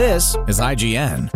This is IGN.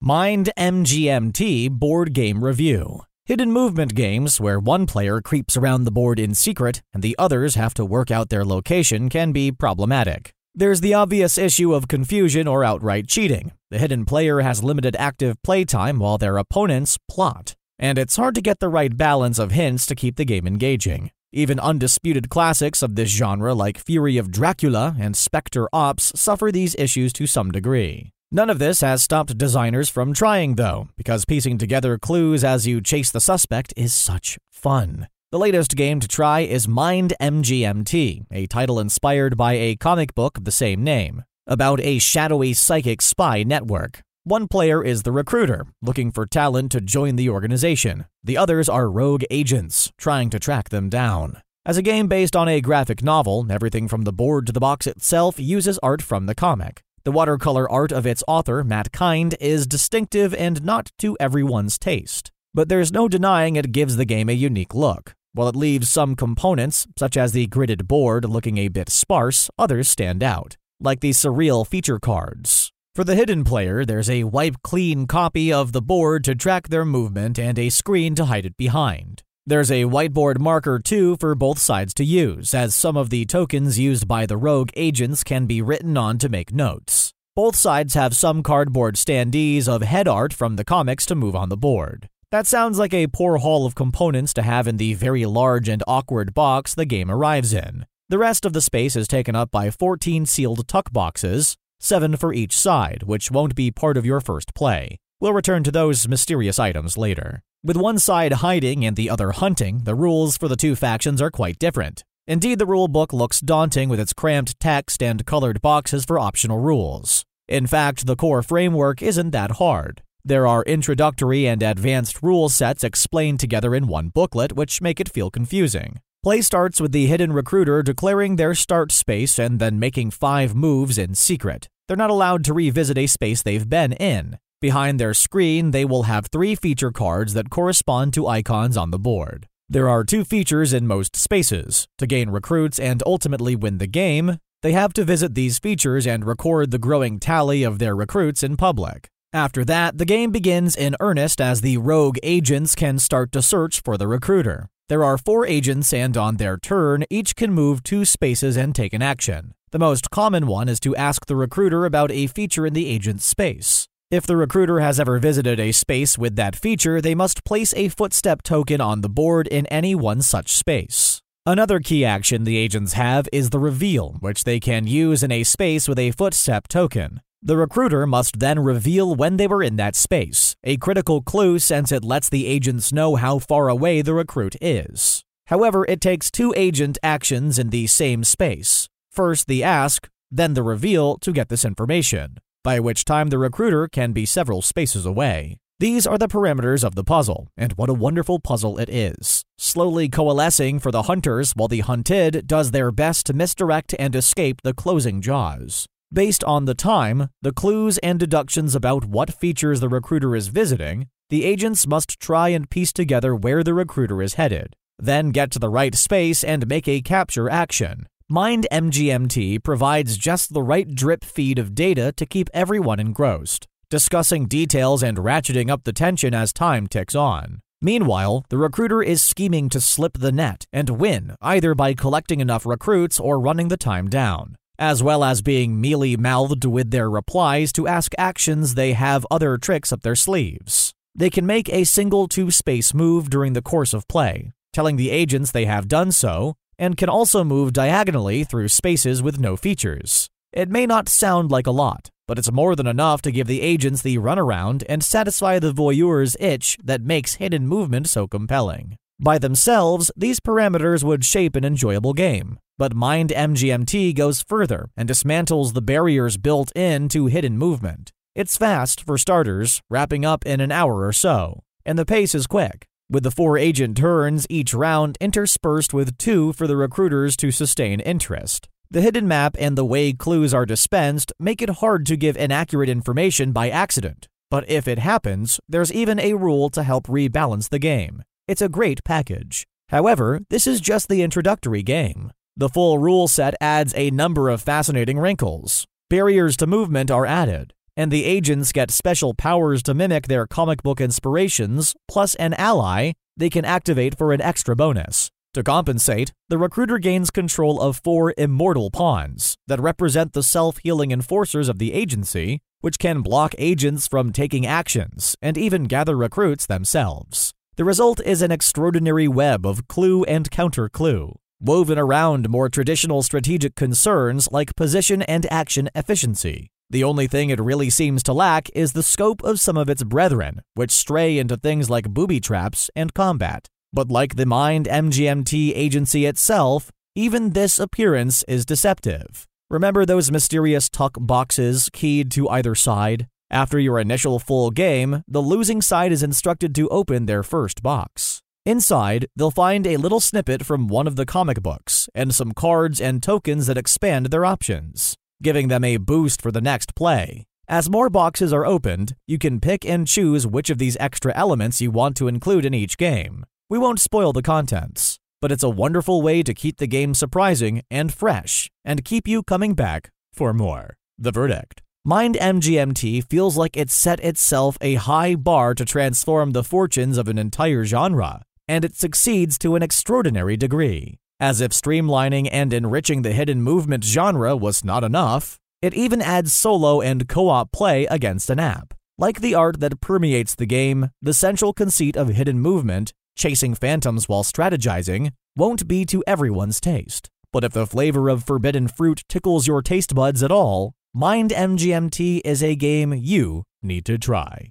Mind MGMT Board Game Review. Hidden movement games, where one player creeps around the board in secret and the others have to work out their location, can be problematic. There's the obvious issue of confusion or outright cheating. The hidden player has limited active playtime while their opponents plot, and it's hard to get the right balance of hints to keep the game engaging. Even undisputed classics of this genre like Fury of Dracula and Spectre Ops suffer these issues to some degree. None of this has stopped designers from trying, though, because piecing together clues as you chase the suspect is such fun. The latest game to try is Mind MGMT, a title inspired by a comic book of the same name, about a shadowy psychic spy network. One player is the recruiter, looking for talent to join the organization. The others are rogue agents, trying to track them down. As a game based on a graphic novel, everything from the board to the box itself uses art from the comic. The watercolor art of its author, Matt Kindt, is distinctive and not to everyone's taste. But there's no denying it gives the game a unique look. While it leaves some components, such as the gridded board, looking a bit sparse, others stand out, like the surreal feature cards. For the hidden player, there's a wipe clean copy of the board to track their movement and a screen to hide it behind. There's a whiteboard marker too for both sides to use, as some of the tokens used by the rogue agents can be written on to make notes. Both sides have some cardboard standees of head art from the comics to move on the board. That sounds like a poor haul of components to have in the very large and awkward box the game arrives in. The rest of the space is taken up by 14 sealed tuck boxes, seven for each side, which won't be part of your first play. We'll return to those mysterious items later. With one side hiding and the other hunting, the rules for the two factions are quite different. Indeed, the rule book looks daunting with its cramped text and colored boxes for optional rules. In fact, the core framework isn't that hard. There are introductory and advanced rule sets explained together in one booklet, which make it feel confusing. Play starts with the hidden recruiter declaring their start space and then making five moves in secret. They're not allowed to revisit a space they've been in. Behind their screen, they will have three feature cards that correspond to icons on the board. There are two features in most spaces. To gain recruits and ultimately win the game, they have to visit these features and record the growing tally of their recruits in public. After that, the game begins in earnest as the rogue agents can start to search for the recruiter. There are four agents, and on their turn, each can move two spaces and take an action. The most common one is to ask the recruiter about a feature in the agent's space. If the recruiter has ever visited a space with that feature, they must place a footstep token on the board in any one such space. Another key action the agents have is the reveal, which they can use in a space with a footstep token. The recruiter must then reveal when they were in that space, a critical clue since it lets the agents know how far away the recruit is. However, it takes two agent actions in the same space. First the ask, then the reveal to get this information, by which time the recruiter can be several spaces away. These are the parameters of the puzzle, and what a wonderful puzzle it is. Slowly coalescing for the hunters while the hunted does their best to misdirect and escape the closing jaws. Based on the time, the clues and deductions about what features the recruiter is visiting, the agents must try and piece together where the recruiter is headed, then get to the right space and make a capture action. Mind MGMT provides just the right drip feed of data to keep everyone engrossed, discussing details and ratcheting up the tension as time ticks on. Meanwhile, the recruiter is scheming to slip the net and win either by collecting enough recruits or running the time down as well as being mealy mouthed with their replies to ask actions they have other tricks up their sleeves. They can make a single two space move during the course of play, telling the agents they have done so, and can also move diagonally through spaces with no features. It may not sound like a lot, but it's more than enough to give the agents the runaround and satisfy the voyeur's itch that makes hidden movement so compelling. By themselves, these parameters would shape an enjoyable game, but Mind MGMT goes further and dismantles the barriers built in to hidden movement. It's fast, for starters, wrapping up in an hour or so, and the pace is quick, with the four agent turns each round interspersed with two for the recruiters to sustain interest. The hidden map and the way clues are dispensed make it hard to give inaccurate information by accident, but if it happens, there's even a rule to help rebalance the game. It's a great package. However, this is just the introductory game. The full rule set adds a number of fascinating wrinkles. Barriers to movement are added, and the agents get special powers to mimic their comic book inspirations, plus an ally they can activate for an extra bonus. To compensate, the recruiter gains control of four immortal pawns that represent the self healing enforcers of the agency, which can block agents from taking actions and even gather recruits themselves. The result is an extraordinary web of clue and counter clue, woven around more traditional strategic concerns like position and action efficiency. The only thing it really seems to lack is the scope of some of its brethren, which stray into things like booby traps and combat. But like the Mind MGMT agency itself, even this appearance is deceptive. Remember those mysterious tuck boxes keyed to either side? After your initial full game, the losing side is instructed to open their first box. Inside, they'll find a little snippet from one of the comic books and some cards and tokens that expand their options, giving them a boost for the next play. As more boxes are opened, you can pick and choose which of these extra elements you want to include in each game. We won't spoil the contents, but it's a wonderful way to keep the game surprising and fresh and keep you coming back for more. The verdict. Mind MGMT feels like it set itself a high bar to transform the fortunes of an entire genre, and it succeeds to an extraordinary degree. As if streamlining and enriching the hidden movement genre was not enough, it even adds solo and co op play against an app. Like the art that permeates the game, the central conceit of hidden movement, chasing phantoms while strategizing, won't be to everyone's taste. But if the flavor of forbidden fruit tickles your taste buds at all, Mind MGMT is a game you need to try.